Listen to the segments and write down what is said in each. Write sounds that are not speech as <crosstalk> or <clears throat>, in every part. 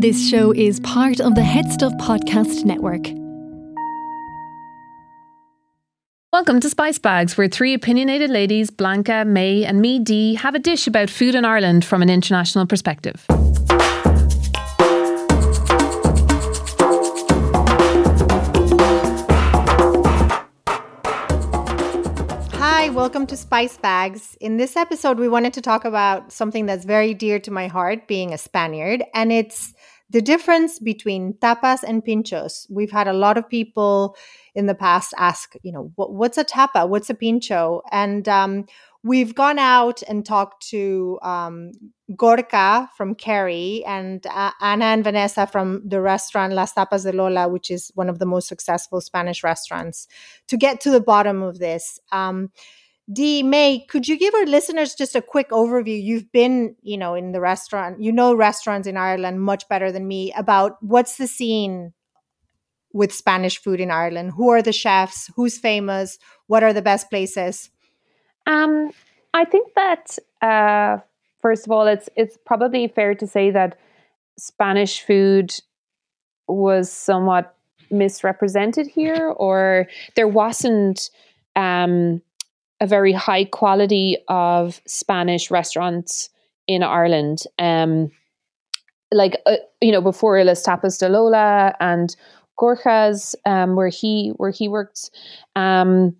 This show is part of the Head Stuff Podcast Network. Welcome to Spice Bags, where three opinionated ladies, Blanca, May, and me, Dee, have a dish about food in Ireland from an international perspective. Hi, welcome to Spice Bags. In this episode, we wanted to talk about something that's very dear to my heart, being a Spaniard, and it's the difference between tapas and pinchos. We've had a lot of people in the past ask, you know, what, what's a tapa? What's a pincho? And um, we've gone out and talked to um, Gorka from Kerry and uh, and Vanessa from the restaurant Las Tapas de Lola, which is one of the most successful Spanish restaurants, to get to the bottom of this. Um, Dee May, could you give our listeners just a quick overview? You've been, you know, in the restaurant, you know restaurants in Ireland much better than me about what's the scene with Spanish food in Ireland? Who are the chefs? Who's famous? What are the best places? Um, I think that uh, first of all, it's it's probably fair to say that Spanish food was somewhat misrepresented here, or there wasn't. Um, a very high quality of Spanish restaurants in Ireland. Um, like uh, you know, before Las Tapas de Lola and Gorka's, um, where he where he worked. Um,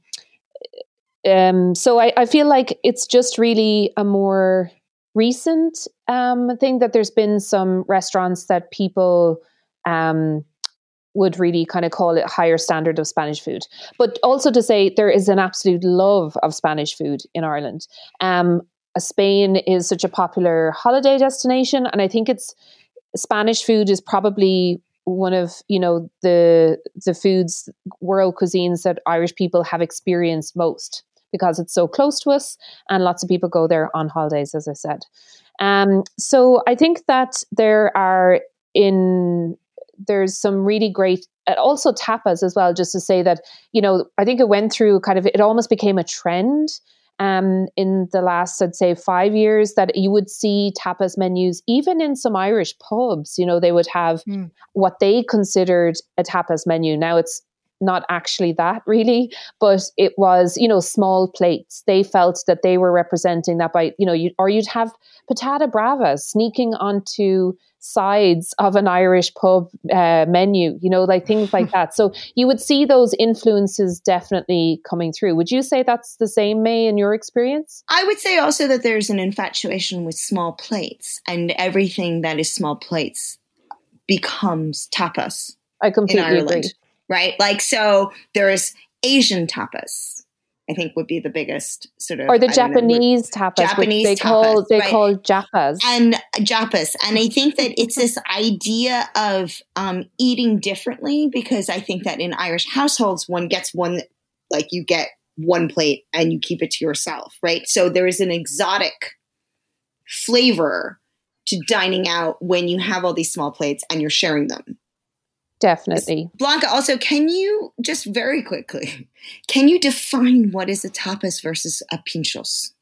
um, so I, I feel like it's just really a more recent um, thing that there's been some restaurants that people um, would really kind of call it higher standard of Spanish food. But also to say there is an absolute love of Spanish food in Ireland. Um, Spain is such a popular holiday destination, and I think it's Spanish food is probably one of you know the the foods world cuisines that Irish people have experienced most because it's so close to us, and lots of people go there on holidays, as I said. Um, so I think that there are in there's some really great and also tapas as well just to say that you know i think it went through kind of it almost became a trend um, in the last i'd say five years that you would see tapas menus even in some irish pubs you know they would have mm. what they considered a tapas menu now it's not actually that really, but it was, you know, small plates. They felt that they were representing that by, you know, you, or you'd have patata brava sneaking onto sides of an Irish pub uh, menu, you know, like things like <laughs> that. So you would see those influences definitely coming through. Would you say that's the same, May, in your experience? I would say also that there's an infatuation with small plates, and everything that is small plates becomes tapas. I completely agree right? Like, so there's Asian tapas. I think would be the biggest sort of, or the Japanese tapas, Japanese they tapas, call they right? call japas and japas, and I think that it's this idea of um, eating differently because I think that in Irish households, one gets one like you get one plate and you keep it to yourself, right? So there is an exotic flavor to dining out when you have all these small plates and you're sharing them. Definitely. Blanca, also, can you just very quickly, can you define what is a tapas versus a pinchos?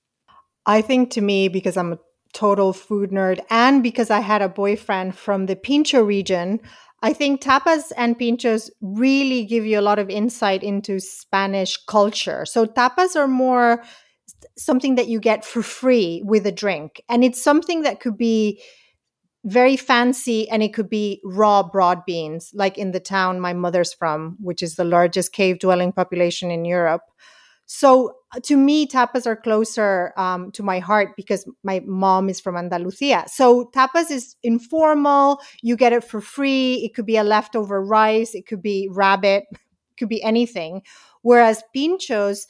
I think to me, because I'm a total food nerd and because I had a boyfriend from the Pincho region, I think tapas and pinchos really give you a lot of insight into Spanish culture. So tapas are more something that you get for free with a drink. And it's something that could be very fancy and it could be raw broad beans like in the town my mother's from which is the largest cave dwelling population in europe. So uh, to me tapas are closer um, to my heart because my mom is from andalusia. So tapas is informal. You get it for free. It could be a leftover rice. It could be rabbit. It could be anything. Whereas pinchos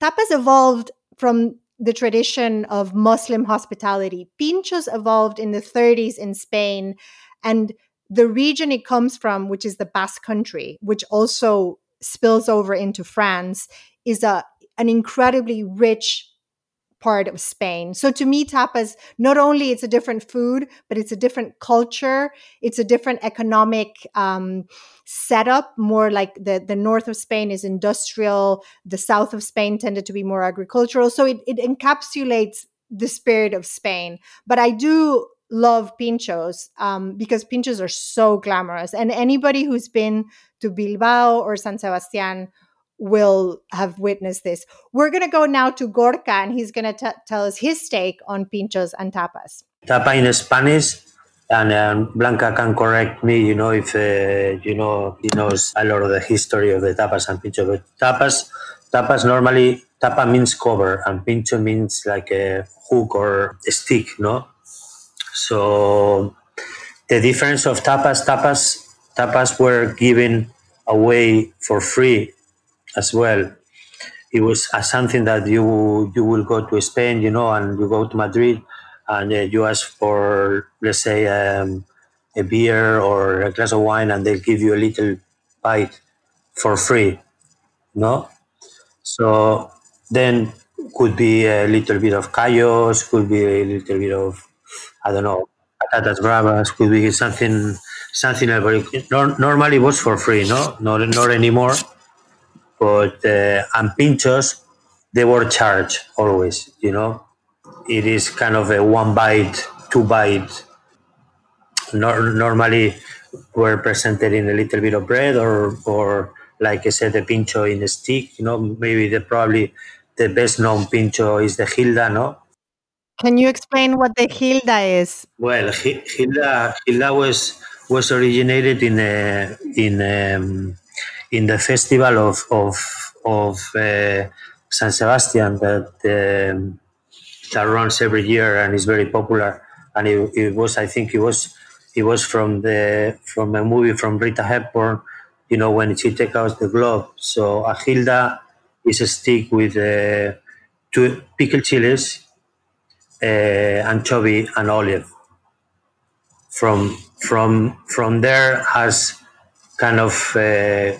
tapas evolved from the tradition of Muslim hospitality. Pinchos evolved in the 30s in Spain, and the region it comes from, which is the Basque Country, which also spills over into France, is a an incredibly rich part of Spain. So to me, tapas, not only it's a different food, but it's a different culture. It's a different economic um, setup. More like the, the north of Spain is industrial. The south of Spain tended to be more agricultural. So it, it encapsulates the spirit of Spain. But I do love pinchos um, because pinchos are so glamorous. And anybody who's been to Bilbao or San Sebastian will have witnessed this. We're going to go now to Gorka, and he's going to tell us his take on pinchos and tapas. Tapa in Spanish, and um, Blanca can correct me, you know, if uh, you know he knows a lot of the history of the tapas and pinchos. But tapas, tapas normally tapa means cover, and pincho means like a hook or a stick, no. So the difference of tapas, tapas, tapas were given away for free as well. It was uh, something that you you will go to Spain, you know, and you go to Madrid, and uh, you ask for, let's say, um, a beer or a glass of wine, and they'll give you a little bite for free, no? So then could be a little bit of callos, could be a little bit of, I don't know, patatas bravas, could be something something else. Normally it was for free, no, not not anymore but uh, and pinchos they were charged always you know it is kind of a one bite two bite Nor- normally were presented in a little bit of bread or or like I said, the pincho in a stick. You know, maybe the probably the best known pincho is the Gilda, no? Can you explain what the Gilda is? Well, Gilda, Gilda was was originated in a, in um, in the festival of of of uh, San Sebastian that um, that runs every year and is very popular. And it, it, was, I think, it was it was from the from a movie from Rita Hepburn. You know, when she takes out the glove. So a Gilda is a stick with uh, two pickled chilies, uh, anchovy, and olive. From from from there has kind of uh,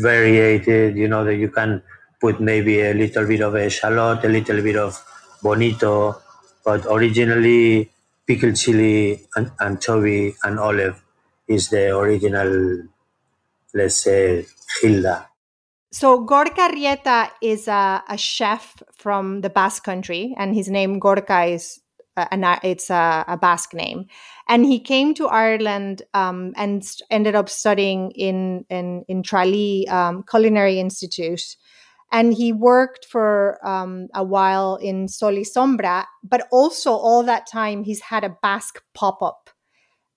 variated, you know, that you can put maybe a little bit of a shallot, a little bit of bonito, but originally pickled chili, and anchovy, and olive is the original, let's say, Gilda. So Gorka Rieta is a, a chef from the Basque country, and his name Gorka is uh, it's a, a, Basque name, and he came to Ireland um, and st- ended up studying in in in Tralee um, Culinary Institute, and he worked for um, a while in Sol y Sombra, but also all that time he's had a Basque pop up,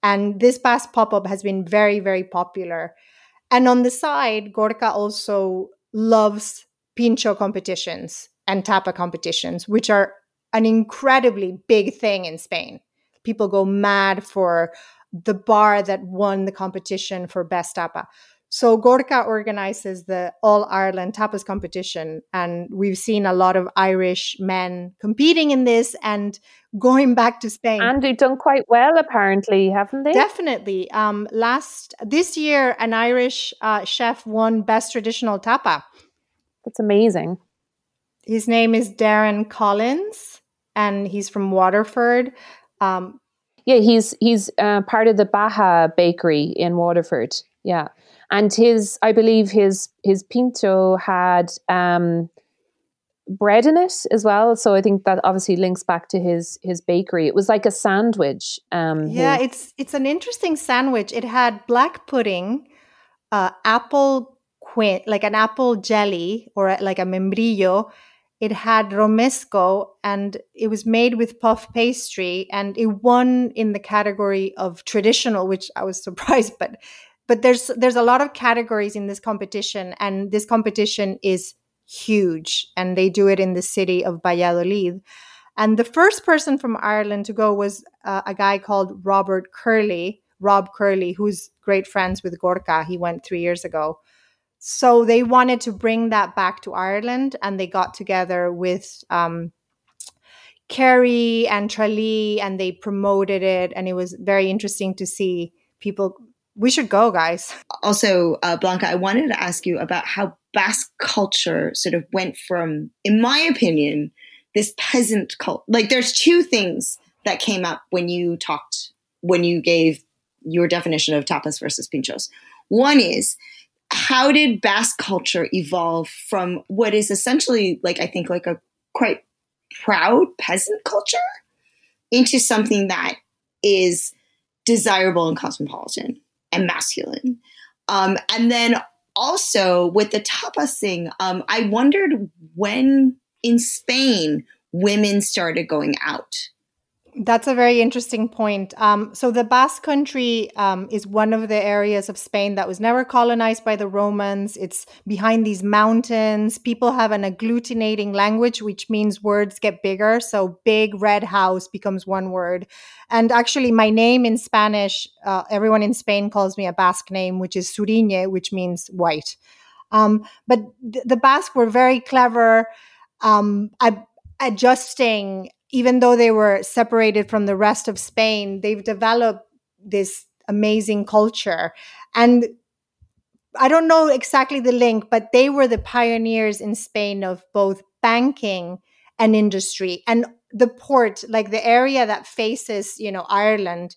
and this Basque pop up has been very very popular, and on the side, Gorka also loves pincho competitions and tapa competitions, which are an incredibly big thing in Spain. People go mad for the bar that won the competition for best tapa. So Gorka organizes the All Ireland Tapas competition, and we've seen a lot of Irish men competing in this and going back to Spain. And they've done quite well, apparently, haven't they? Definitely. Um, last this year, an Irish uh, chef won best traditional tapa. That's amazing. His name is Darren Collins and he's from Waterford. Um, yeah, he's he's uh, part of the Baja Bakery in Waterford. Yeah, and his I believe his his pincho had um, bread in it as well. So I think that obviously links back to his his bakery. It was like a sandwich. Um, yeah, it's it's an interesting sandwich. It had black pudding, uh, apple quint, like an apple jelly or like a membrillo, it had romesco and it was made with puff pastry and it won in the category of traditional which i was <laughs> surprised but but there's there's a lot of categories in this competition and this competition is huge and they do it in the city of valladolid. And the first person from ireland to go was uh, a guy called robert curley rob curley who's great friends with gorka. He went three years ago so they wanted to bring that back to Ireland, and they got together with um, Kerry and Tralee, and they promoted it, and it was very interesting to see people. We should go, guys. Also, uh, Blanca, I wanted to ask you about how Basque culture sort of went from, in my opinion, this peasant cult. Like, there's two things that came up when you talked, when you gave your definition of tapas versus pinchos. One is how did Basque culture evolve from what is essentially like I think like a quite proud peasant culture into something that is desirable and cosmopolitan and masculine. Um, and then also with the tapas thing, um, I wondered when in Spain women started going out. That's a very interesting point. Um, so, the Basque Country um, is one of the areas of Spain that was never colonized by the Romans. It's behind these mountains. People have an agglutinating language, which means words get bigger. So, big red house becomes one word. And actually, my name in Spanish, uh, everyone in Spain calls me a Basque name, which is Zuriñe, which means white. Um, but th- the Basque were very clever um, ad- adjusting even though they were separated from the rest of Spain, they've developed this amazing culture. And I don't know exactly the link, but they were the pioneers in Spain of both banking and industry. And the port, like the area that faces, you know, Ireland,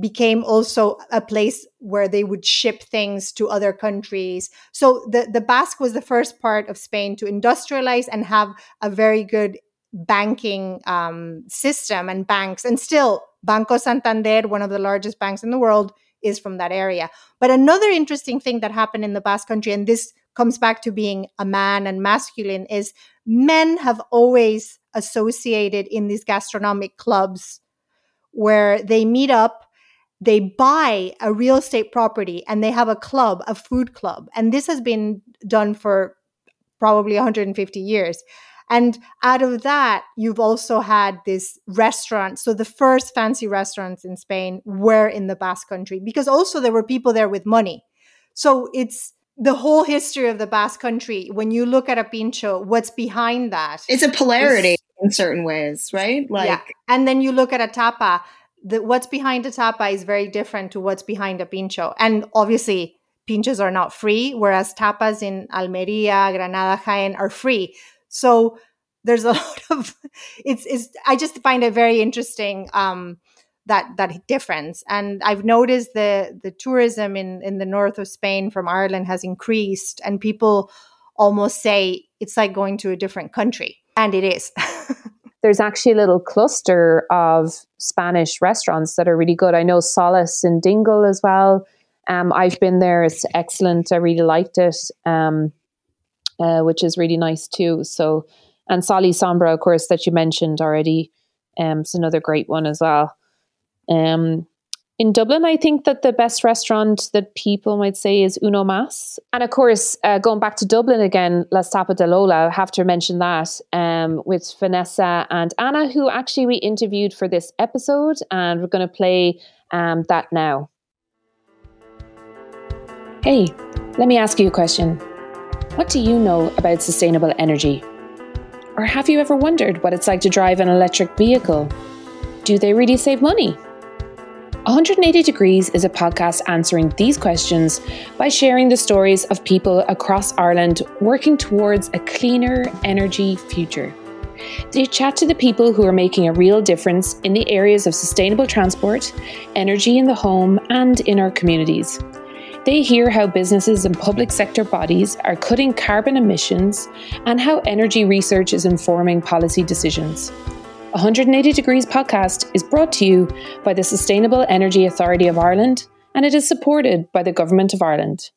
became also a place where they would ship things to other countries. So the, the Basque was the first part of Spain to industrialize and have a very good banking um, system and banks. And still, Banco Santander, one of the largest banks in the world, is from that area. But another interesting thing that happened in the Basque Country, and this comes back to being a man and masculine, is men have always associated in these gastronomic clubs where they meet up they buy a real estate property and they have a club, a food club. And this has been done for probably 150 years. And out of that, you've also had this restaurant. So the first fancy restaurants in Spain were in the Basque country because also there were people there with money. So it's the whole history of the Basque country. When you look at a pincho, what's behind that? It's a polarity in certain ways, right? Like, yeah. And then you look at a tapa. The, what's behind a tapa is very different to what's behind a pincho. And obviously, pinchos are not free, whereas tapas in Almeria, Granada, Jaén are free. So there's a <laughs> lot of it's it's I just find it very interesting um, that that difference. And I've noticed the the tourism in in the north of Spain from Ireland has increased, and people almost say it's like going to a different country, and it is. <laughs> There's actually a little cluster of Spanish restaurants that are really good. I know Solas in Dingle as well. Um, I've been there; it's excellent. I really liked it. Um, uh, which is really nice too. So, and Sol y Sombra, of course, that you mentioned already, um, is another great one as well. Um, in Dublin, I think that the best restaurant that people might say is Uno Mas. And of course, uh, going back to Dublin again, La Tapa de Lola, I have to mention that um, with Vanessa and Anna, who actually we interviewed for this episode, and we're going to play um, that now. Hey, let me ask you a question. What do you know about sustainable energy? Or have you ever wondered what it's like to drive an electric vehicle? Do they really save money? 180 Degrees is a podcast answering these questions by sharing the stories of people across Ireland working towards a cleaner energy future. They chat to the people who are making a real difference in the areas of sustainable transport, energy in the home, and in our communities. They hear how businesses and public sector bodies are cutting carbon emissions and how energy research is informing policy decisions. 180 Degrees podcast is brought to you by the Sustainable Energy Authority of Ireland and it is supported by the Government of Ireland.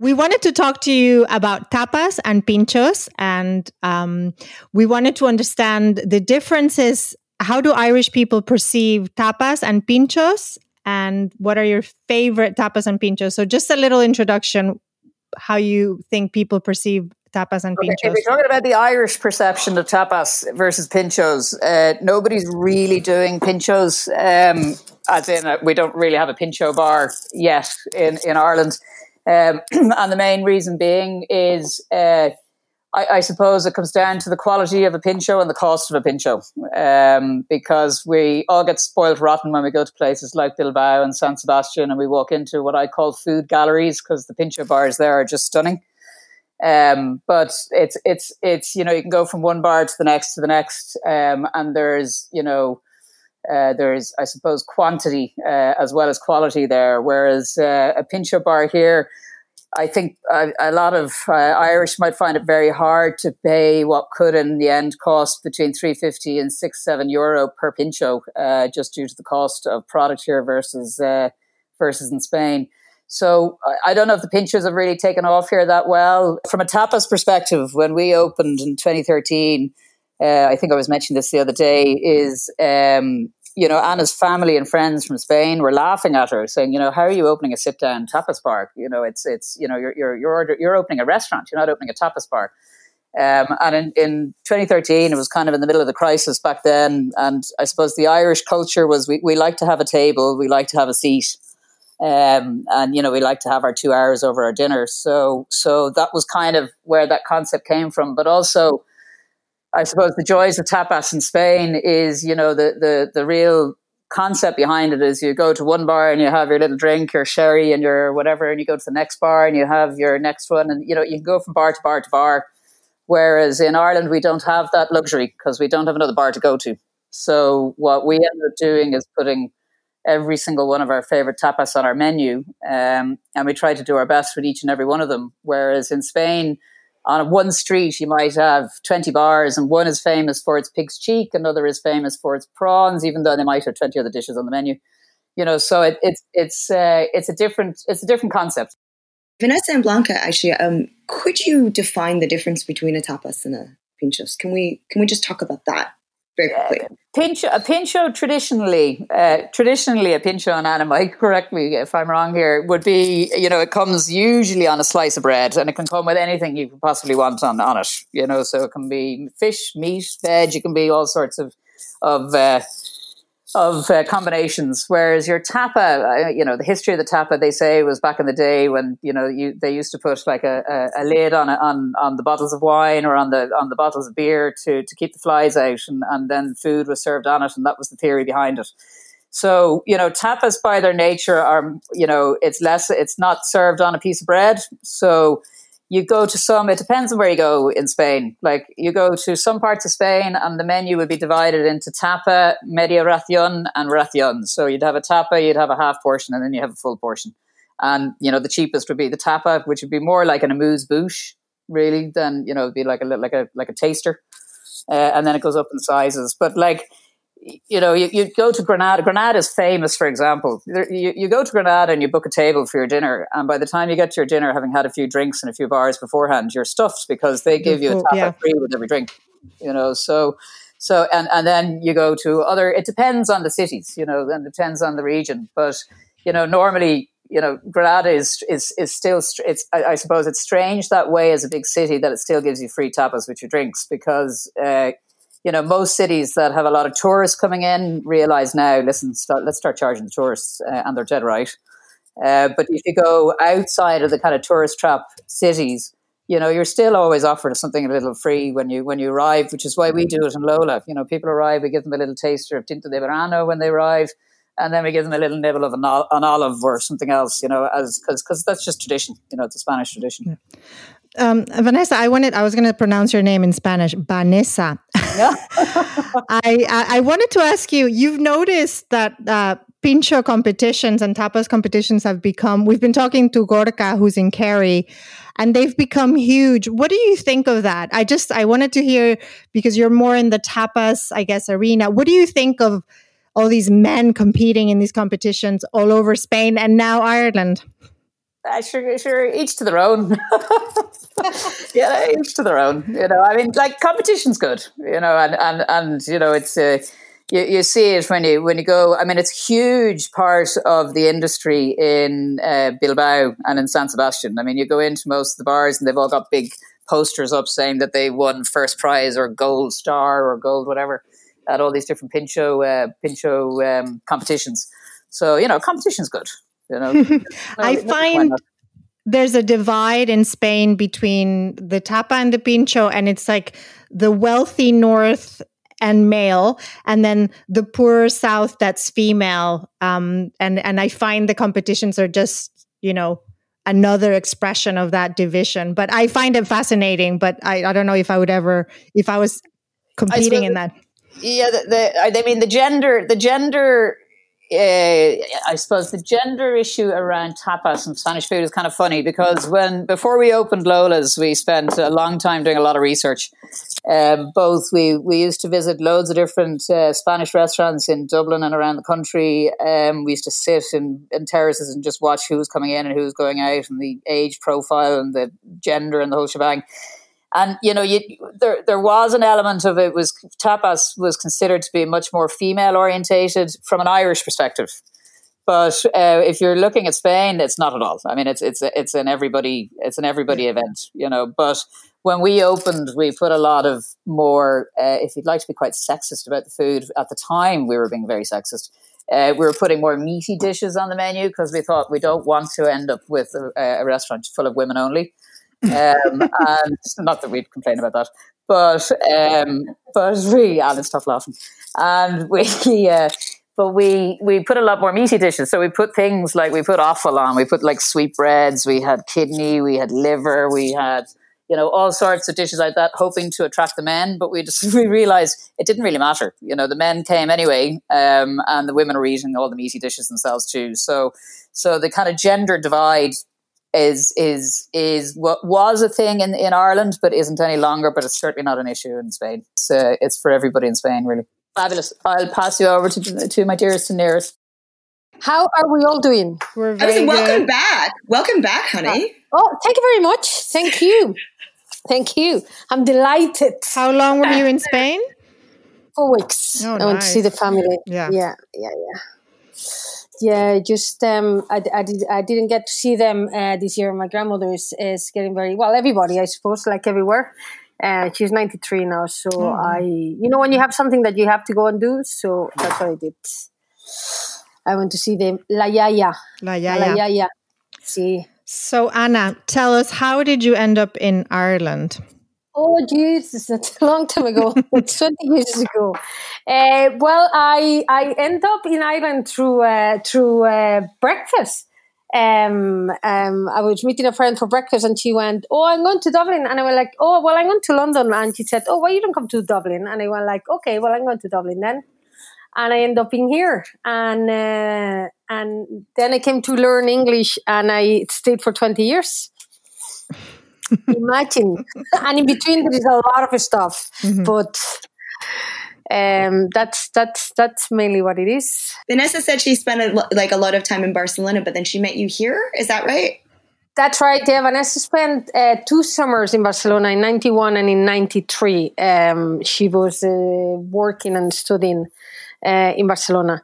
We wanted to talk to you about tapas and pinchos, and um, we wanted to understand the differences. How do Irish people perceive tapas and pinchos, and what are your favorite tapas and pinchos? So, just a little introduction how you think people perceive tapas and pinchos. if we're talking about the Irish perception of tapas versus pinchos, uh, nobody's really doing pinchos. Um, as in, uh, we don't really have a pincho bar yet in in Ireland, um, <clears throat> and the main reason being is uh, I, I, suppose it comes down to the quality of a pincho and the cost of a pincho, um, because we all get spoiled rotten when we go to places like Bilbao and San Sebastian, and we walk into what I call food galleries because the pincho bars there are just stunning. Um, but it's it's it's you know you can go from one bar to the next to the next, um, and there's you know uh, there's I suppose quantity uh, as well as quality there. Whereas uh, a pincho bar here I think a, a lot of uh, Irish might find it very hard to pay what could in the end cost between 350 and 6 7 euro per pincho uh, just due to the cost of product here versus uh, versus in Spain. So I don't know if the pinchos have really taken off here that well. From a tapas perspective, when we opened in 2013, uh, I think I was mentioning this the other day, is um, you know, Anna's family and friends from Spain were laughing at her, saying, you know, how are you opening a sit down tapas bar? You know, it's it's you know, you're you're you're, you're opening a restaurant. You're not opening a tapas bar. Um, and in, in 2013, it was kind of in the middle of the crisis back then. And I suppose the Irish culture was we, we like to have a table, we like to have a seat. Um, and you know we like to have our two hours over our dinner. So so that was kind of where that concept came from. But also, I suppose the joys of tapas in Spain is, you know, the, the, the real concept behind it is you go to one bar and you have your little drink, your sherry and your whatever, and you go to the next bar and you have your next one. And, you know, you can go from bar to bar to bar. Whereas in Ireland, we don't have that luxury because we don't have another bar to go to. So what we ended up doing is putting every single one of our favorite tapas on our menu. Um, and we try to do our best with each and every one of them. Whereas in Spain, on one street you might have 20 bars and one is famous for its pig's cheek another is famous for its prawns even though they might have 20 other dishes on the menu. You know so it, it's it's uh, it's a different it's a different concept. Vanessa and blanca actually um, could you define the difference between a tapas and a pinchos? Can we can we just talk about that very quickly. Uh, pincho, a pincho traditionally, uh, traditionally a pincho, and Anna might <laughs> correct me if I'm wrong here, would be, you know, it comes usually on a slice of bread and it can come with anything you could possibly want on, on it, you know, so it can be fish, meat, veg, it can be all sorts of, of, uh, of uh, combinations. Whereas your tapa, uh, you know, the history of the tapa, they say was back in the day when you know you, they used to put like a, a, a lid on a, on on the bottles of wine or on the on the bottles of beer to to keep the flies out, and and then food was served on it, and that was the theory behind it. So you know, tapas by their nature are you know it's less it's not served on a piece of bread, so you go to some, it depends on where you go in Spain. Like you go to some parts of Spain and the menu would be divided into tapa, media ración, and ración. So you'd have a tapa, you'd have a half portion, and then you have a full portion. And, you know, the cheapest would be the tapa, which would be more like an amuse bouche, really, than, you know, it'd be like a, like a, like a taster. Uh, and then it goes up in sizes. But like, you know, you, you go to Granada. Granada is famous, for example. You, you go to Granada and you book a table for your dinner, and by the time you get to your dinner, having had a few drinks and a few bars beforehand, you're stuffed because they give you a tapa yeah. free with every drink. You know, so so and and then you go to other. It depends on the cities, you know, and it depends on the region. But you know, normally, you know, Granada is is is still. It's I, I suppose it's strange that way as a big city that it still gives you free tapas with your drinks because. Uh, you know, most cities that have a lot of tourists coming in realize now, listen, start, let's start charging the tourists, uh, and they're dead right. Uh, but if you go outside of the kind of tourist trap cities, you know, you're still always offered something a little free when you when you arrive, which is why we do it in Lola. You know, people arrive, we give them a little taster of Tinto de Verano when they arrive, and then we give them a little nibble of an, an olive or something else. You know, as because that's just tradition. You know, it's a Spanish tradition. Yeah. Um, Vanessa, I wanted I was going to pronounce your name in Spanish, Vanessa. Yeah. <laughs> I, I, I wanted to ask you. You've noticed that uh, pincho competitions and tapas competitions have become. We've been talking to Gorka, who's in Kerry, and they've become huge. What do you think of that? I just I wanted to hear because you're more in the tapas, I guess, arena. What do you think of all these men competing in these competitions all over Spain and now Ireland? Uh, sure, sure, each to their own. <laughs> yeah, each to their own. You know, I mean, like competition's good. You know, and and and you know, it's uh, you, you see it when you when you go. I mean, it's huge part of the industry in uh, Bilbao and in San Sebastian. I mean, you go into most of the bars and they've all got big posters up saying that they won first prize or gold star or gold whatever at all these different pincho uh, pincho um, competitions. So you know, competition's good. You know, <laughs> no, I find there's a divide in Spain between the tapa and the pincho, and it's like the wealthy north and male, and then the poor south that's female. Um, and and I find the competitions are just you know another expression of that division. But I find it fascinating. But I, I don't know if I would ever if I was competing I in that. Yeah, the, the, I mean the gender the gender uh, I suppose the gender issue around tapas and Spanish food is kind of funny because when before we opened Lola's, we spent a long time doing a lot of research. Um, both we we used to visit loads of different uh, Spanish restaurants in Dublin and around the country. Um, we used to sit in, in terraces and just watch who was coming in and who was going out, and the age profile and the gender and the whole shebang and you know, you, there there was an element of it was tapas was considered to be much more female orientated from an Irish perspective. But uh, if you're looking at Spain, it's not at all. I mean, it's it's it's an everybody it's an everybody event, you know. But when we opened, we put a lot of more. Uh, if you'd like to be quite sexist about the food, at the time we were being very sexist. Uh, we were putting more meaty dishes on the menu because we thought we don't want to end up with a, a restaurant full of women only. Um, and <laughs> not that we'd complain about that, but um, but we and stop laughing. And we <laughs> uh, but we we put a lot more meaty dishes. So we put things like we put offal on, we put like sweetbreads, we had kidney, we had liver, we had you know all sorts of dishes like that, hoping to attract the men. But we just <laughs> we realized it didn't really matter. You know, the men came anyway, um, and the women were eating all the meaty dishes themselves too. So so the kind of gender divide is is is what was a thing in, in Ireland, but isn't any longer. But it's certainly not an issue in Spain. It's uh, it's for everybody in Spain, really. Fabulous. I'll pass you over to to my dearest and nearest. How are we all doing? We're very welcome good. back. Welcome back, honey. Oh, thank you very much. Thank you. Thank you. I'm delighted. How long were you in <laughs> Spain? Four weeks. Oh, I went to see the family. Yeah. Yeah, yeah, yeah. Yeah, just um, I, I, did, I didn't get to see them uh, this year. My grandmother is, is getting very well. Everybody, I suppose, like everywhere. Uh, she's 93 now, so Oh. I, you know, when you have something that you have to go and do, so that's what I did. I went to see them, La Yaya, La La Yaya. Yaya. See, So Anna, tell us how did you end up in Ireland? Oh, Jesus, that's a <laughs> long time ago. <laughs> it's 20 years ago. Uh, well, I I end up in Ireland through uh, through uh, breakfast. Um, um, I was meeting a friend for breakfast, and she went, "Oh, I'm going to Dublin," and I went like, "Oh, well, I'm going to London," and she said, "Oh, why you don't come to Dublin?" And I went like, "Okay, well, I'm going to Dublin then." And I end up in here, and uh, and then I came to learn English, and I stayed for 20 years. Imagine. and in between there is a lot of stuff, but um, that's that's that's mainly what it is. Vanessa said she spent a, lo- like a lot of time in Barcelona, but then she met you here. Is that right? That's right. Yeah, Vanessa spent uh, two summers in Barcelona in '91 and in '93. Um, she was uh, working and studying uh, in Barcelona.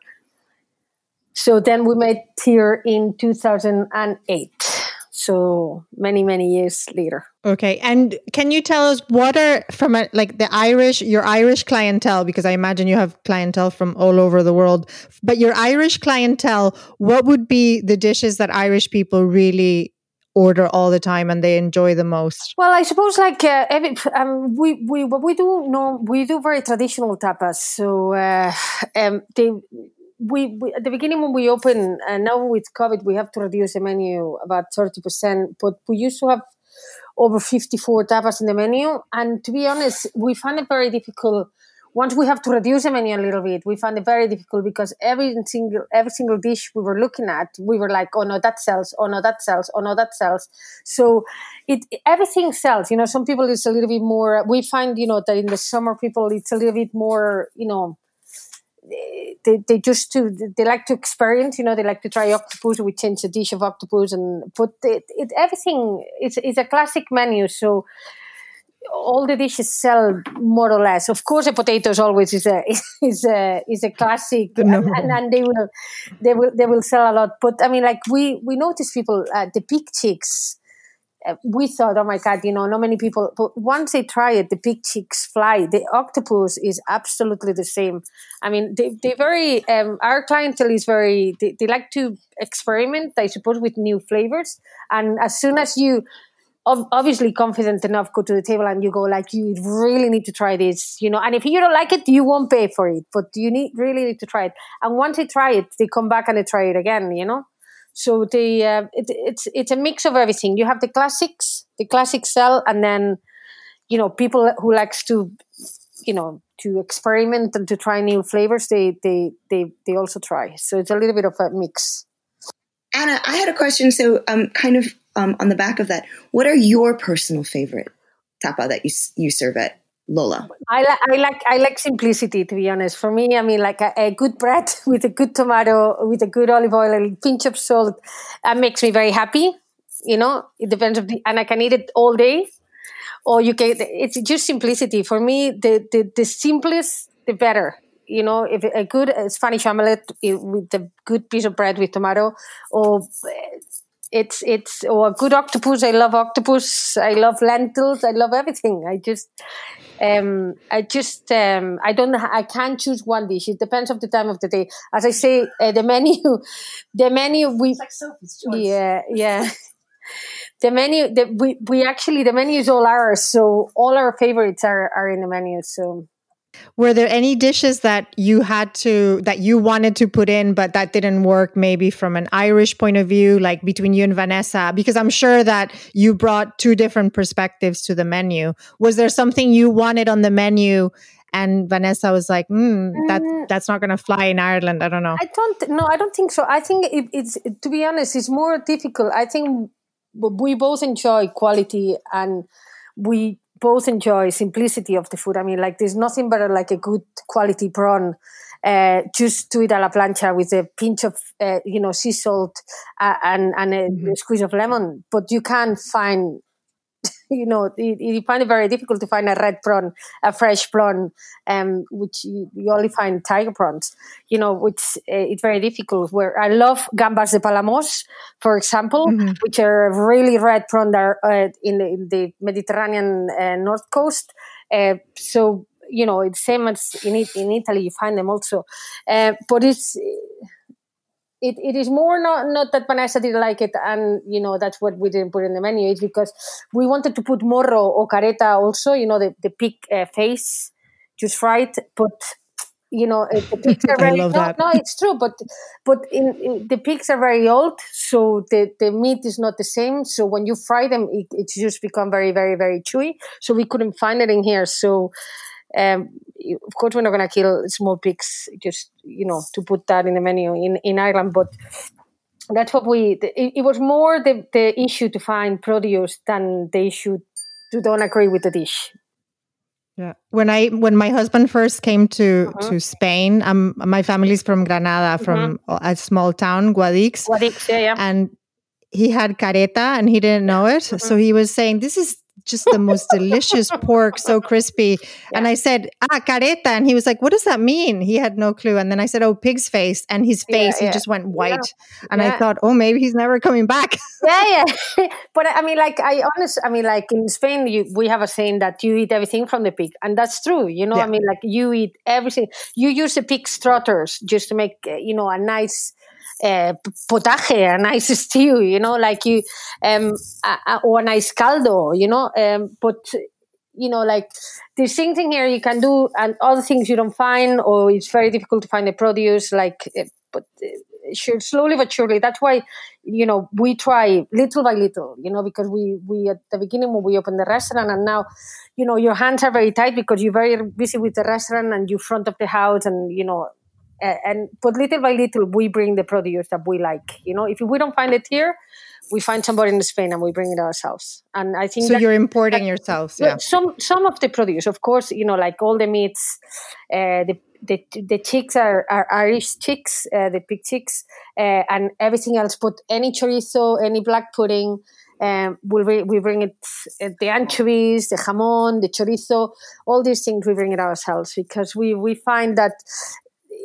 So then we met here in 2008. So many many years later. Okay, and can you tell us what are from a, like the Irish your Irish clientele because I imagine you have clientele from all over the world, but your Irish clientele, what would be the dishes that Irish people really order all the time and they enjoy the most? Well, I suppose like uh, every, um, we we what we do know we do very traditional tapas. So uh, um, they we, we at the beginning when we open and now with COVID we have to reduce the menu about thirty percent. But we used to have over fifty four tapas in the menu, and to be honest, we found it very difficult. Once we have to reduce the menu a little bit, we found it very difficult because every single every single dish we were looking at, we were like, oh no, that sells, oh no, that sells, oh no, that sells. So it everything sells. You know, some people it's a little bit more. We find you know that in the summer people it's a little bit more. You know, they, they just to they like to experience. You know, they like to try octopus. We change the dish of octopus, and but it, it everything it's it's a classic menu. So all the dishes sell more or less. Of course, the potatoes always is a <laughs> is a is a classic, and, and, and they will they will they will sell a lot. But I mean, like we we notice people uh, the pig chicks. Uh, we thought, oh my god, you know, not many people. But once they try it, the big chicks fly. The octopus is absolutely the same. I mean, they they very um, our clientele is very they, they like to experiment, I suppose, with new flavors. And as soon as you obviously confident enough go to the table and you go like you really need to try this you know and if you don't like it you won't pay for it but you need really need to try it and once they try it they come back and they try it again you know so they uh, it, it's it's a mix of everything you have the classics the classic sell and then you know people who likes to you know to experiment and to try new flavors, they they they they also try. So it's a little bit of a mix. Anna, I had a question. So, um, kind of um, on the back of that, what are your personal favorite tapa that you you serve at Lola? I like I like I like simplicity. To be honest, for me, I mean, like a, a, good bread <laughs> with a good tomato, with a good olive oil, a pinch of salt, that makes me very happy. You know, it depends of the, and I can eat it all day. Or you can. It's just simplicity for me. The the, the simplest, the better you know, if a good Spanish omelette with a good piece of bread with tomato, or it's it's or a good octopus. I love octopus. I love lentils. I love everything. I just um, I just um, I don't know I can't choose one dish. It depends of the time of the day. As I say, uh, the menu, <laughs> the menu we it's like Sophie's choice. Yeah, yeah. <laughs> the menu, the, we we actually the menu is all ours. So all our favorites are are in the menu. So were there any dishes that you had to that you wanted to put in but that didn't work maybe from an Irish point of view like between you and Vanessa because I'm sure that you brought two different perspectives to the menu. Was there something you wanted on the menu and Vanessa was like, mm, "That that's not going to fly in Ireland." I don't know. I don't. No, I don't think so. I think it, it's to be honest, it's more difficult. I think we both enjoy quality and we both enjoy simplicity of the food. I mean, like there's nothing better like a good quality prawn. Uh, just do it a la plancha with a pinch of, uh, you know, sea salt uh, and, and a, mm-hmm. a, squeeze of lemon. But you can't find <laughs> you know, you, you, find it very difficult to find a red prawn, a fresh prawn, um, which you, you only find tiger prawns, you know, which uh, it's very difficult. Where I love gambas de Palamos, for example, mm-hmm. which are really red prawn that are uh, in, the, in, the, Mediterranean uh, north coast. Uh, so, you know, it's same as in, in Italy, you find them also. But it's, it, it is more not not that Vanessa didn't like it and you know that's what we didn't put in the menu. It's because we wanted to put morro or careta also you know the, the pig uh, face just fried but you know the pigs <laughs> are very no, no, it's true but but in, in, the pigs are very old so the, the meat is not the same. So when you fry them it, it's just become very very very chewy. So we couldn't find it in here. So um, of course, we're not going to kill small pigs just you know to put that in the menu in, in Ireland, but that's what we. It, it was more the, the issue to find produce than the issue to don't agree with the dish. Yeah. When I when my husband first came to uh-huh. to Spain, um, my family's from Granada, from uh-huh. a small town, Guadix. Guadix, yeah, yeah. And he had careta and he didn't know it, uh-huh. so he was saying, "This is just the most delicious pork, so crispy. Yeah. And I said, ah, careta. And he was like, what does that mean? He had no clue. And then I said, oh, pig's face. And his face, yeah, yeah. he just went white. And I thought, oh, maybe he's never coming back. <laughs> yeah, yeah. <laughs> but I mean, like, I honestly, I mean, like in Spain, you, we have a saying that you eat everything from the pig. And that's true. You know, I mean, like you eat everything. You use the pig's trotters just to make, you know, a nice uh, potaje, a nice <laughs> stew, you know, like you, um, a, or a nice caldo, you know, um, but you know, like there's things in here you can do, and other things you don't find, or it's very difficult to find the produce. Like, uh, but uh, sure, slowly but surely. That's why, you know, we try little by little. You know, because we we at the beginning when we opened the restaurant, and now, you know, your hands are very tight because you're very busy with the restaurant and you front of the house, and you know, and but little by little we bring the produce that we like you know? If we don't find it here we find somebody in Spain and we bring it ourselves. And I think so you're importing that, yourselves yeah. some some of the produce of course you know like all the meats uh, the the, the chicks are, are Irish chicks, uh, the pig chicks, uh, and everything else. But any chorizo, any black pudding, um, we we bring it uh, the anchovies, the jamon, the chorizo, all these things we bring it ourselves because we we find that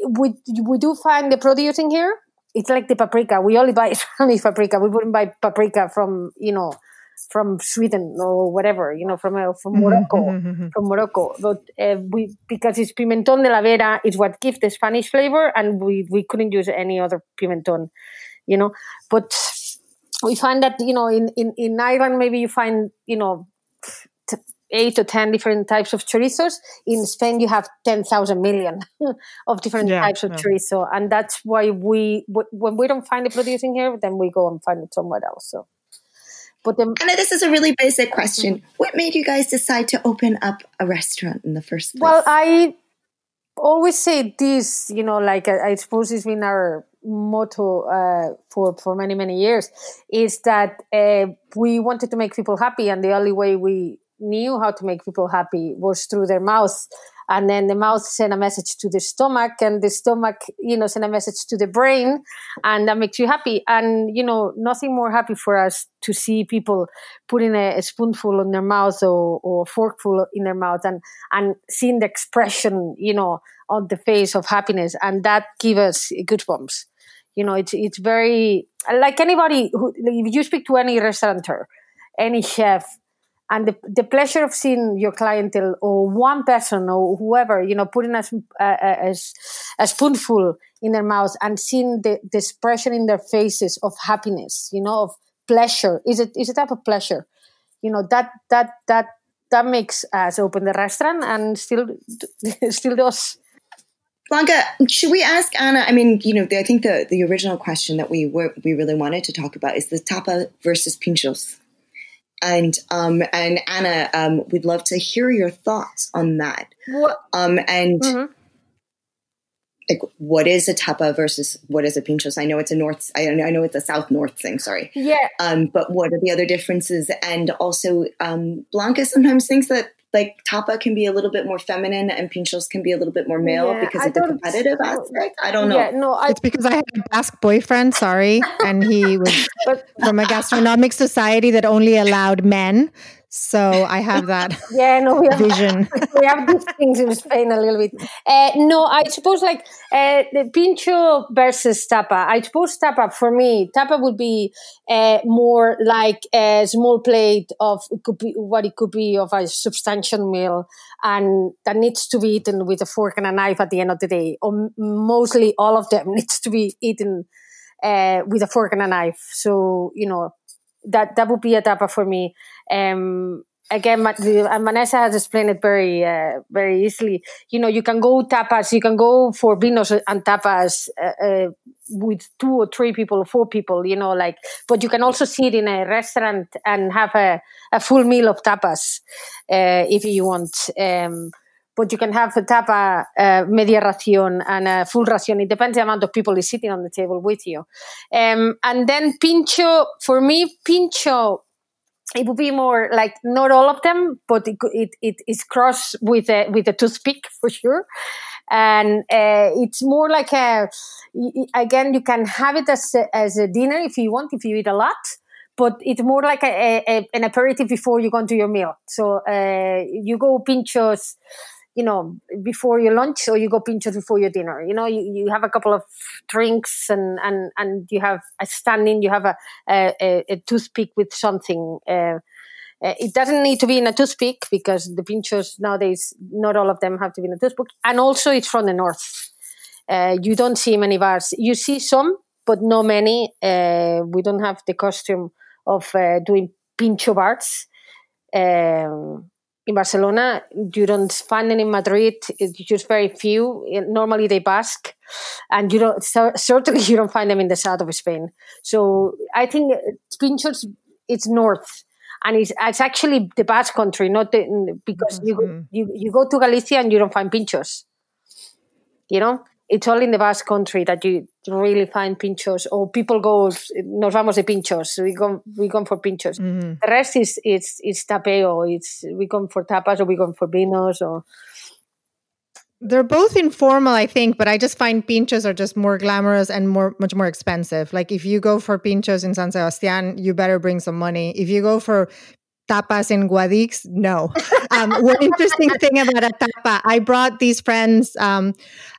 we we do find the producing here. It's like the paprika. We only buy <laughs> Spanish paprika. We wouldn't buy paprika from you know from Sweden or whatever, you know, from uh, from mm-hmm, Morocco, mm-hmm, mm-hmm. from Morocco. But uh, we because it's pimentón de la vera is what gives the Spanish flavor, and we we couldn't use any other pimentón, you know. But we find that you know in in in Ireland maybe you find you know eight or ten different types of chorizos. In Spain, you have ten thousand million <laughs> of different yeah, types of yeah. chorizo, and that's why we when we don't find it producing here, then we go and find it somewhere else. So. But then, and this is a really basic question. Mm-hmm. What made you guys decide to open up a restaurant in the first place? Well, I always say this, you know, like I, I suppose it's been our motto uh, for for many many years, is that uh, we wanted to make people happy, and the only way we knew how to make people happy was through their mouth and then the mouth send a message to the stomach and the stomach you know send a message to the brain and that makes you happy. And you know nothing more happy for us to see people putting a, a spoonful in their mouth or, or a forkful in their mouth and and seeing the expression you know on the face of happiness. And that gives us goosebumps you know it's it's very like anybody who if you speak to any restaurateur any chef and the, the pleasure of seeing your clientele or one person or whoever you know putting a, a, a, spoonful in their mouth and seeing the, the expression in their faces of happiness you know of pleasure is it is a type of pleasure you know that that that that makes us open the restaurant and still <laughs> still does Blanca, should we ask Anna? I mean, you know, I think the, the original question that we were we really wanted to talk about is the tapa versus pinchos. And um, and Anna, um, we'd love to hear your thoughts on that. What? Um, and mm-hmm. like, what is a tapa versus what is a pinchos? I know it's a north. I know, I know it's a south north thing. Sorry. Yeah. Um, but what are the other differences? And also, um, Blanca sometimes thinks that like tapa can be a little bit more feminine and pinchos can be a little bit more male yeah, because I of the competitive aspect. I don't know. Yeah, no, I, it's because I had a Basque boyfriend, sorry, and he was <laughs> from a gastronomic society that only allowed men. So I have that <laughs> yeah, no, we have, vision. <laughs> we have these things in Spain a little bit. Uh, no, I suppose like uh, the pincho versus tapa. I suppose tapa for me, tapa would be uh, more like a small plate of it could be what it could be of a substantial meal, and that needs to be eaten with a fork and a knife at the end of the day. Or mostly all of them <laughs> needs to be eaten uh, with a fork and a knife. So you know that that would be a tapa for me. Um, again, Vanessa has explained it very, uh, very easily. You know, you can go tapas, you can go for vinos and tapas uh, uh, with two or three people or four people. You know, like, but you can also sit in a restaurant and have a, a full meal of tapas uh, if you want. Um, but you can have a tapa, uh, media ración, and a full ración. It depends the amount of people is sitting on the table with you. Um, and then pincho, for me, pincho, it would be more like not all of them, but it it, it is crossed with a with a toothpick <laughs> for sure. And uh, it's more like a again, you can have it as a, as a dinner if you want, if you eat a lot but it's more like a, a, an aperitif before you go into your meal. So uh, you go pinchos you know, before your lunch or you go pinchos before your dinner. You know, you, you have a couple of drinks and, and, and you have a standing, you have a, a, a toothpick with something. Uh, uh, it doesn't need to be in a toothpick because the pinchos nowadays, not all of them have to be in a toothpick. And also it's from the north. Uh, you don't see many bars. You see some, but not many. Uh, we don't have the costume of uh, doing pincho bars. Um, in Barcelona, you don't find them in Madrid. It's just very few. Normally they Basque, and you don't certainly you don't find them in the south of Spain. So I think Pinchos it's north, and it's, it's actually the Basque country, not the, because mm-hmm. you, you you go to Galicia and you don't find Pinchos. You know, it's all in the Basque country that you really find pinchos or people go nos vamos de pinchos we go we go for pinchos. Mm-hmm. the rest is it's it's tapeo it's we go for tapas or we go for vinos or they're both informal i think but i just find pinchos are just more glamorous and more much more expensive. Like if you go for pinchos in san sebastian you better bring some money. If you go for tapas in Guadix? No. Um, one interesting <laughs> thing about a tapa, I brought these friends, um,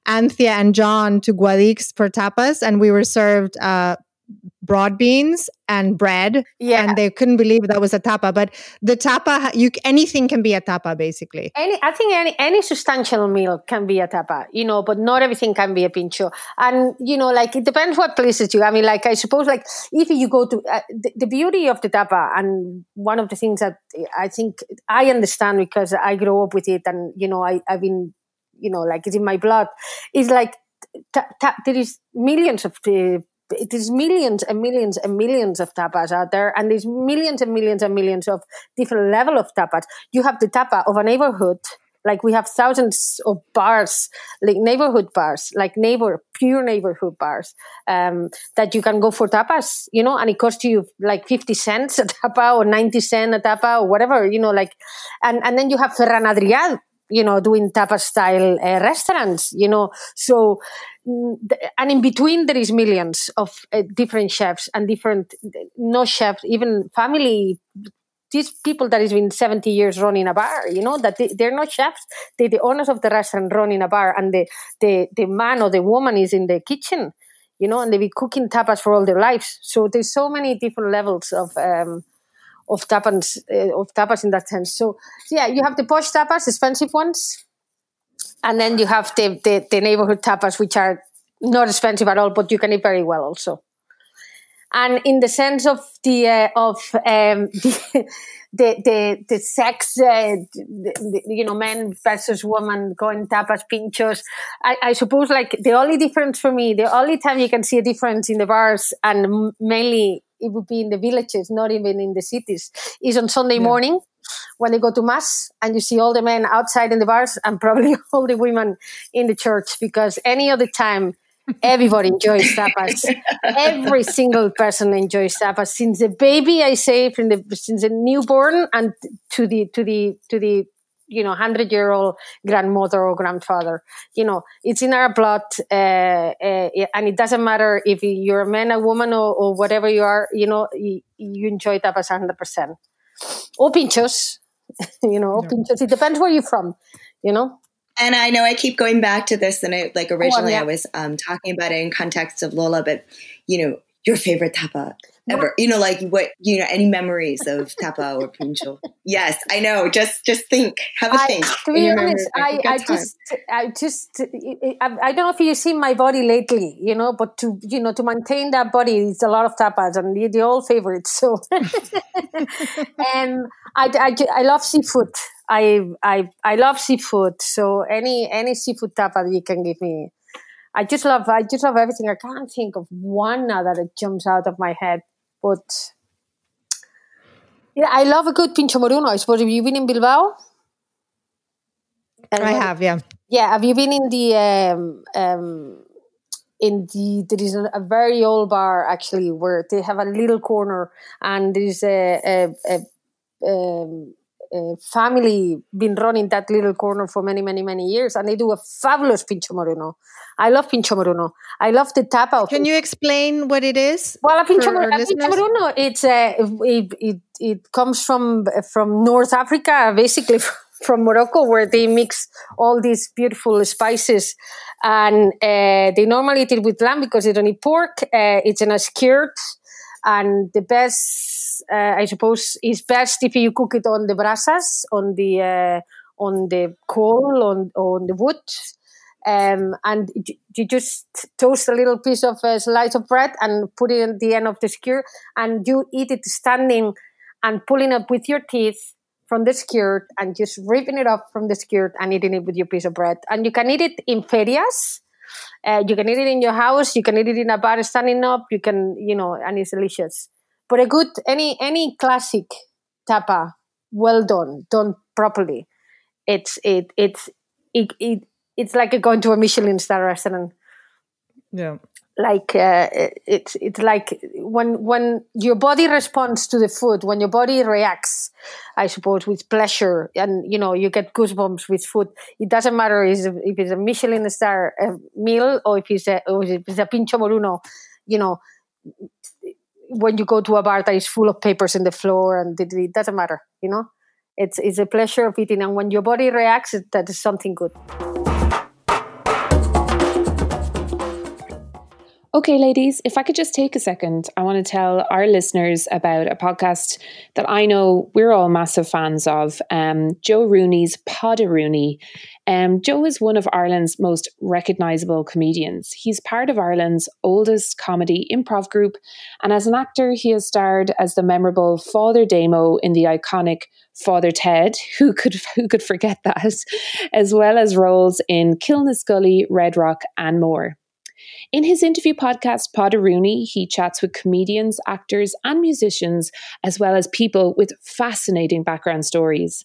Anthea and John, to Guadix for tapas, and we were served uh, broad beans and bread. Yeah. And they couldn't believe that was a tapa. But the tapa, you anything can be a tapa, basically. Any, I think any any substantial meal can be a tapa, you know, but not everything can be a pincho. And you know, like it depends what places you. I mean, like I suppose, like if you go to uh, the, the beauty of the tapa, and one of the things that I think I understand because I grew up with it, and you know, I I've been, you know, like it's in my blood, is like. Ta- ta- there is millions of uh, there's millions and millions and millions of tapas out there, and there's millions and millions and millions of different level of tapas. You have the tapa of a neighborhood Like we have thousands of bars, like neighborhood bars, like neighbor, pure neighborhood bars, um, that you can go for tapas, you know, and it costs you like 50 cents a tapa or 90 cents a tapa or whatever, you know, like, and, and then you have Ferran Adrià, you know, doing tapa style uh, restaurants, you know. So, mm, and in between there is millions of uh, different chefs and different, no chefs, even family. These people that has been 70 years running a bar, you know, that they, they're not chefs. They're the owners of the restaurant running a bar and the, the, the man or the woman is in the kitchen, you know, and they be cooking tapas for all their lives. So there's so many different levels of, um, of tapas uh, of tapas in that sense. So, yeah, you have the posh tapas, expensive ones, and then you have the, the, the neighborhood tapas, which are not expensive at all, but you can eat very well also. And in the sense of the uh, of um, <laughs> the, the the the sex, uh, the, you know, men versus women going tapas, pinchos. I, I suppose like the only difference for me, the only time you can see a difference in the bars and mainly it would be in the villages, not even in the cities, is on Sunday yeah. morning when they go to mass and you see all the men outside in the bars and <laughs> probably all the women in the church because any other time everybody enjoys tapas. <laughs> Every single person enjoys tapas. Since the baby i say from the since the newborn and to the to the to the you know, hundred year old grandmother or grandfather. You know, it's in our blood, uh, uh, and it doesn't matter if you're a man, a woman, or, or whatever you are. You know, you, you enjoy tapas hundred percent. Or pinchos, <laughs> you know, yeah. pinchos. It depends where you're from. You know. And I know I keep going back to this, and I, like originally oh, yeah. I was um, talking about it in context of Lola, but you know, your favorite tapa ever. You know, like what you know, any memories of tapa or pincho? yes, I know. Just just think. Have a I, think. To be honest, I, I just I just I, I don't know if you've seen my body lately, you know, but to you know to maintain that body, it's a lot of tapas and the, the old favorites. So, <laughs> and I, I I love seafood. I I I love seafood. So any any seafood tapa you can give me. I just love I just love everything. I can't think of one now that it jumps out of my head. But yeah, I love a good pincho moruno. I suppose have you been in Bilbao? And I have, yeah. Yeah, have you been in the um, um, in the there is a, very old bar actually where they have a little corner and there is a, a, a um, family been running that little corner for many, many, many years, and they do a fabulous pincho moruno. I love pincho moruno. I love the tapa. Can you explain what it is? Well, a pincho, a pincho moruno, it's uh, it, it it comes from from North Africa, basically <laughs> from Morocco, where they mix all these beautiful spices, and uh, they normally eat it with lamb because they don't eat pork. Uh, it's in a skirt, and the best uh, I suppose, is best if you cook it on the brasas, on the uh, on the coal, on on the wood. Um, and you just toast a little piece of a uh, slice of bread and put it at the end of the skewer, and you eat it standing and pulling up with your teeth from the skewer and just ripping it off from the skewer and eating it with your piece of bread. And you can eat it in ferias. Uh, you can eat it in your house. You can eat it in a bar standing up. You can, you know, and it's delicious. But a good any any classic tapa, well done, done properly. It's it it's it, it it's like going to a Michelin star restaurant. Yeah. Like uh, it's it's like when when your body responds to the food, when your body reacts, I suppose with pleasure, and you know you get goosebumps with food. It doesn't matter if it's a Michelin star uh, meal or if it's a or if it's a pincho moruno. You know, when you go to a bar that is full of papers in the floor and it, it doesn't matter you know it's it's a pleasure of eating and when your body reacts that is something good Okay, ladies, if I could just take a second, I want to tell our listeners about a podcast that I know we're all massive fans of um, Joe Rooney's Pod Rooney. Um, Joe is one of Ireland's most recognisable comedians. He's part of Ireland's oldest comedy improv group, and as an actor, he has starred as the memorable Father Damo in the iconic Father Ted, <laughs> who could who could forget that, as well as roles in Killinaskully, Red Rock, and more. In his interview podcast, Pod Rooney, he chats with comedians, actors, and musicians, as well as people with fascinating background stories.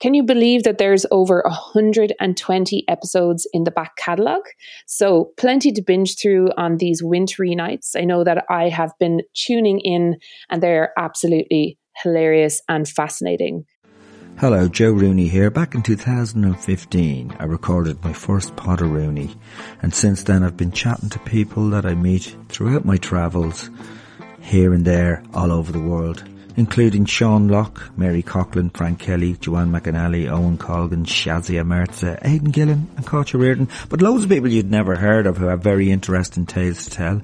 Can you believe that there's over 120 episodes in the back catalogue? So, plenty to binge through on these wintry nights. I know that I have been tuning in and they're absolutely hilarious and fascinating. Hello, Joe Rooney here. Back in 2015, I recorded my first of Rooney, and since then I've been chatting to people that I meet throughout my travels, here and there, all over the world, including Sean Lock, Mary Coughlan, Frank Kelly, Joanne McNally, Owen Colgan, Shazia Mirza, Aidan Gillen, and Katja Reardon, but loads of people you'd never heard of who have very interesting tales to tell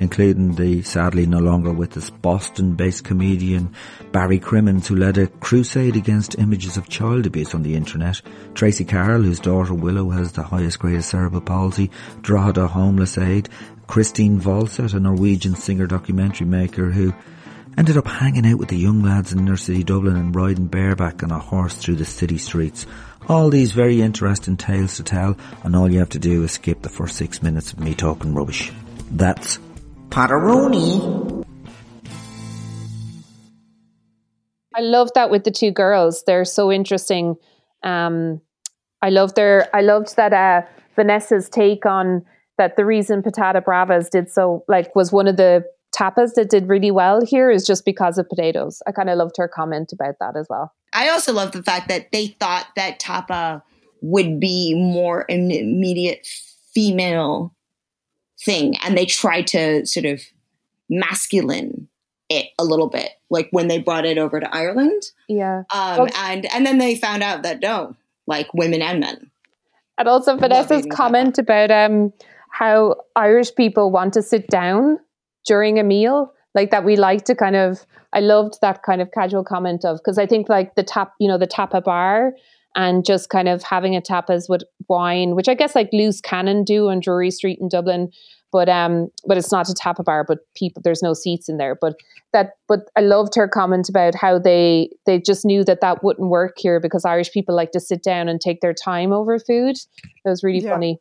including the sadly no longer with us Boston-based comedian Barry Crimmins, who led a crusade against images of child abuse on the internet, Tracy Carroll, whose daughter Willow has the highest grade of cerebral palsy, Drogheda Homeless Aid, Christine Volset, a Norwegian singer documentary maker who ended up hanging out with the young lads in inner city Dublin and riding bareback on a horse through the city streets. All these very interesting tales to tell, and all you have to do is skip the first six minutes of me talking rubbish. That's Pod of I love that with the two girls. They're so interesting. Um, I love their. I loved that uh, Vanessa's take on that. The reason Patata Bravas did so like was one of the tapas that did really well here is just because of potatoes. I kind of loved her comment about that as well. I also love the fact that they thought that tapa would be more immediate female thing and they tried to sort of masculine it a little bit like when they brought it over to ireland. Yeah. Um, and and then they found out that no like women and men. And also vanessa's comment about um how irish people want to sit down during a meal like that we like to kind of i loved that kind of casual comment of because i think like the tap you know the tapa bar and just kind of having a tapas with wine, which I guess like Loose Cannon do on Drury Street in Dublin. But um, but it's not a tapa bar, but people there's no seats in there. But that, but I loved her comment about how they they just knew that that wouldn't work here because Irish people like to sit down and take their time over food. It was really yeah. funny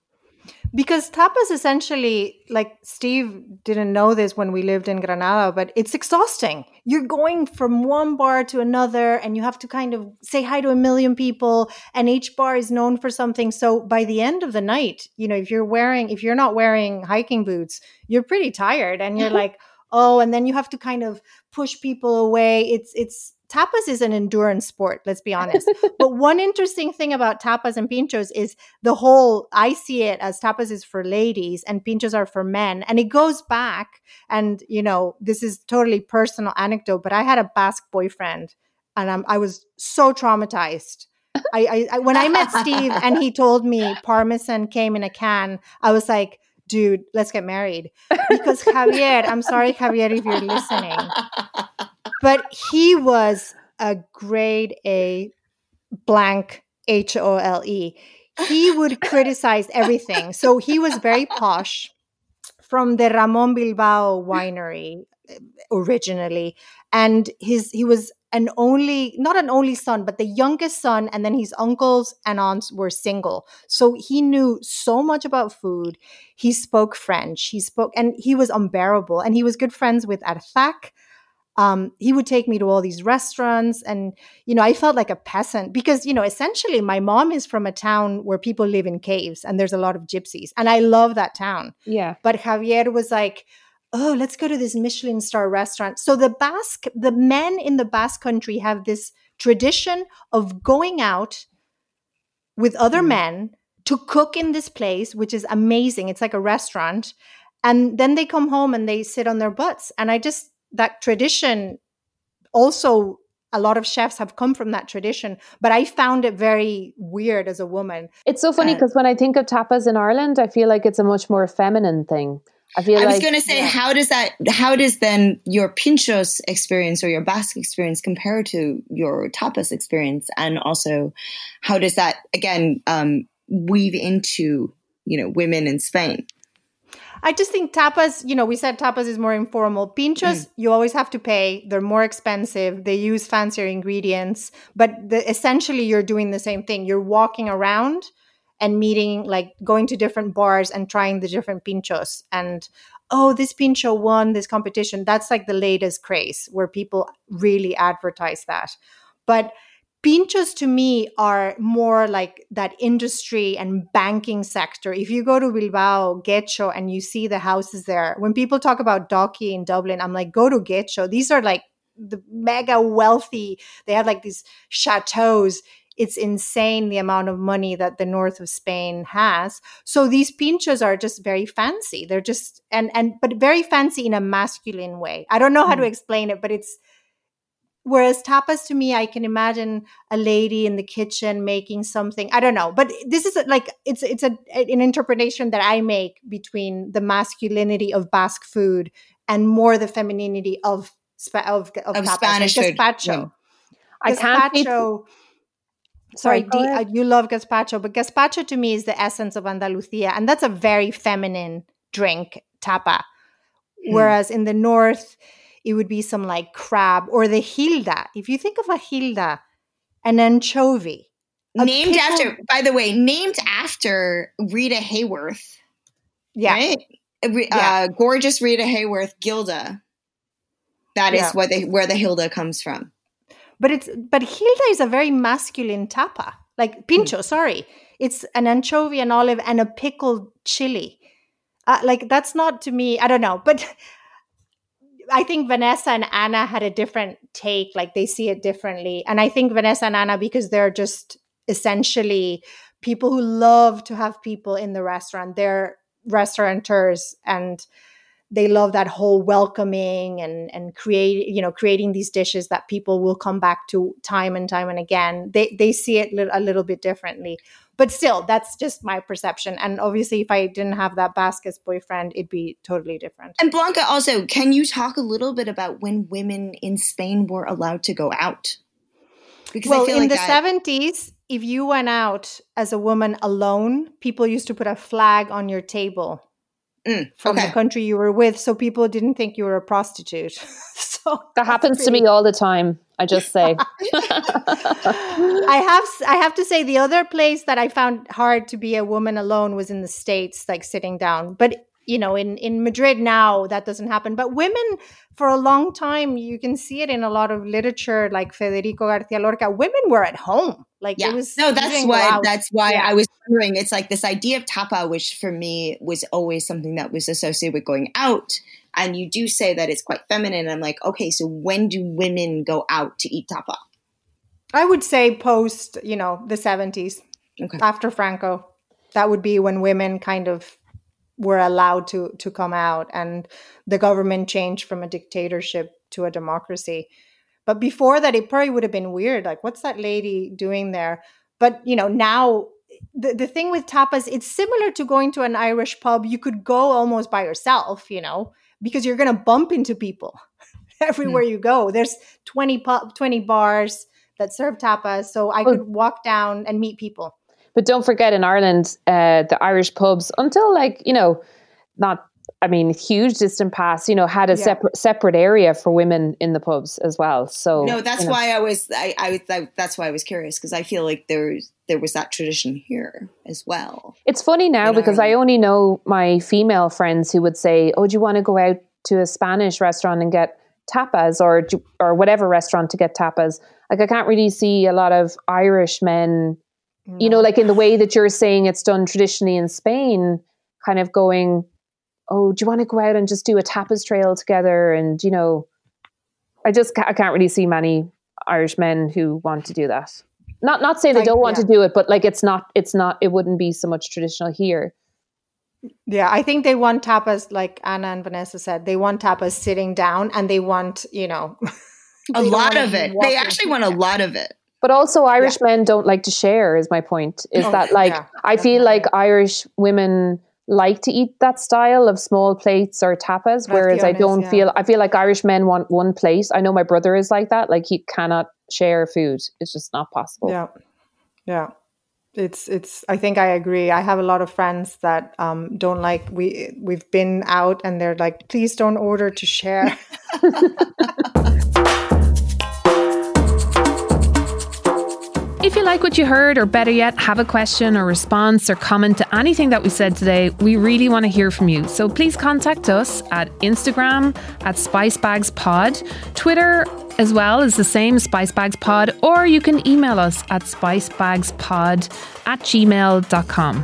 because tapas essentially like steve didn't know this when we lived in granada but it's exhausting. You're going from one bar to another and you have to kind of say hi to a million people and each bar is known for something. So by the end of the night you know if you're wearing if you're not wearing hiking boots you're pretty tired and you're <laughs> like oh and then you have to kind of push people away. It's it's tapas is an endurance sport, let's be honest. <laughs> but one interesting thing about tapas and pinchos is the whole I see it as tapas is for ladies and pinchos are for men. And it goes back and you know, this is totally personal anecdote, but I had a Basque boyfriend and I'm, I was so traumatized. I, I, when I met Steve and he told me <laughs> parmesan came in a can, I was like, dude, let's get married. Because Javier, I'm sorry, Javier, if you're listening, <laughs> but he was a grade A blank H O L E. He would criticize everything. So he was very posh from the Ramon Bilbao winery uh, originally. And his he was an only not an only son but the youngest son and then his uncles and aunts were single. So he knew so much about food. He spoke french. He spoke and he was unbearable. And he was good friends with Arzak um, he would take me to all these restaurants and you know i felt like a peasant because you know essentially my mom is from a town where people live in caves and there's a lot of gypsies and i love that town. Yeah. But javier was like oh let's go to this michelin star restaurant. So the basque the men in the basque country have this tradition of going out with other mm. men to cook in this place which is amazing. It's like a restaurant. And then they come home and they sit on their butts. And i just that tradition also a lot of chefs have come from that tradition but i found it very weird as a woman. It's so funny because uh, when i think of tapas in ireland i feel like it's a much more feminine thing. I feel i like, was going to say yeah. how does that how does then your pinchos experience or your basque experience compare to your tapas experience? And also how does that again um, weave into you know women in spain I just think tapas, you know, we said tapas is more informal. Pinchos, mm. you always have to pay. They're more expensive. They use fancier ingredients, but the, essentially you're doing the same thing. You're walking around and meeting, like going to different bars and trying the different pinchos. And oh, this pincho won this competition. That's like the latest craze where people really advertise that. But pinchos to me are more like that industry and banking sector. If you go to Bilbao, Getxo, and you see the houses there, when people talk about Dalkey in Dublin, I'm like, go to Getxo. These are like the mega wealthy. They have like these chateaus. It's insane the amount of money that the north of Spain has. So these pinchos are just very fancy. They're just and and but very fancy in a masculine way. I don't know how mm. to explain it, but it's Whereas tapas to me, I can imagine a lady in the kitchen making something. I don't know, but this is like it's it's a an interpretation that I make between the masculinity of Basque food and more the femininity of of, of, of Spanish like gazpacho. Yeah. I gazpacho, Sorry, uh, you love gazpacho, but gazpacho to me is the essence of Andalusia, and that's a very feminine drink, tapa. Hmm. Whereas in the north, it would be some like crab or the Gilda. If you think of a Gilda, an anchovy. Named after, by the way, named after Rita Hayworth. Yeah. Right? Uh, yeah. gorgeous Rita Hayworth, Gilda. That is yeah. what they, where the Gilda comes from. But it's but Gilda is a very masculine tapa. Like pincho, mm. sorry. It's an anchovy, an olive, and a pickled chili. Uh, like that's not to me, I don't know. But I think Vanessa and Anna had a different take, like they see it differently. And I think Vanessa and Anna, because they're just essentially people who love to have people in the restaurant, they're restaurateurs and they love that whole welcoming and and create you know creating these dishes that people will come back to time and time and again. They they see it a little bit differently but still that's just my perception. And obviously if i didn't have that basket's boyfriend it'd be totally different. And blanca also can you talk a little bit about when women in spain were allowed to go out? Because well in like the that- 70s if you went out as a woman alone people used to put a flag on your table mm, from okay. the country you were with so people didn't think you were a prostitute. <laughs> So that happens pretty- to me all the time I just say. <laughs> I have I have to say the other place that I found hard to be a woman alone was in the states, like sitting down. But you know, in in Madrid now that doesn't happen. But women for a long time, you can see it in a lot of literature, like Federico Garcia Lorca. Women were at home. Like yeah. it was no, that's why that's why yeah. I was wondering. It's like this idea of tapa, which for me was always something that was associated with going out and you do say that it's quite feminine. I'm like, okay, so when do women go out to eat tapa? I would say post, you know, the 70s, okay. after Franco. That would be when women kind of were allowed to to come out and the government changed from a dictatorship to a democracy. But before that, it probably would have been weird. Like, what's that lady doing there? But you know, now the, the thing with tapas, it's similar to going to an Irish pub. You could go almost by yourself, you know because you're going to bump into people <laughs> everywhere mm. you go. There's 20 pub, 20 bars that serve tapas, so I could walk down and meet people. But don't forget in Ireland, uh, the Irish pubs until like you know, not I mean, huge distant past, you know, had a yeah. separate separate area for women in the pubs as well. So no, that's you know. why I was I, I I, that's why I was curious because I feel like there's there was that tradition here as well. It's funny now because I only know my female friends who would say, "Oh, do you want to go out to a Spanish restaurant and get tapas, or or whatever restaurant to get tapas?" Like I can't really see a lot of Irish men, no. you know, like in the way that you're saying it's done traditionally in Spain, kind of going oh, do you want to go out and just do a tapas trail together? And, you know, I just I can't really see many Irish men who want to do that. Not not say they don't want yeah. to do it, but like it's not it's not it wouldn't be so much traditional here. Yeah, I think they want tapas like Anna and Vanessa said. They want tapas sitting down and they want, you know, <laughs> a lot of it. They actually want a lot of it. But also Irish yeah. men don't like to share is my point. Is oh, that like yeah, I feel like Irish women like to eat that style of small plates or tapas, whereas I don't yeah. feel I feel like Irish men want one plate. I know my brother is like that. Like he cannot share food. It's just not possible. Yeah. Yeah. It's it's I think I agree. I have a lot of friends that um, don't like we we've been out and they're like, please don't order to share. <laughs> <laughs> you like what you heard, or better yet, have a question or response or comment to anything that we said today, we really want to hear from you. So please contact us at Instagram at SpiceBagsPod, Twitter as well as the same SpiceBagsPod, or you can email us at SpiceBagsPod at gmail.com.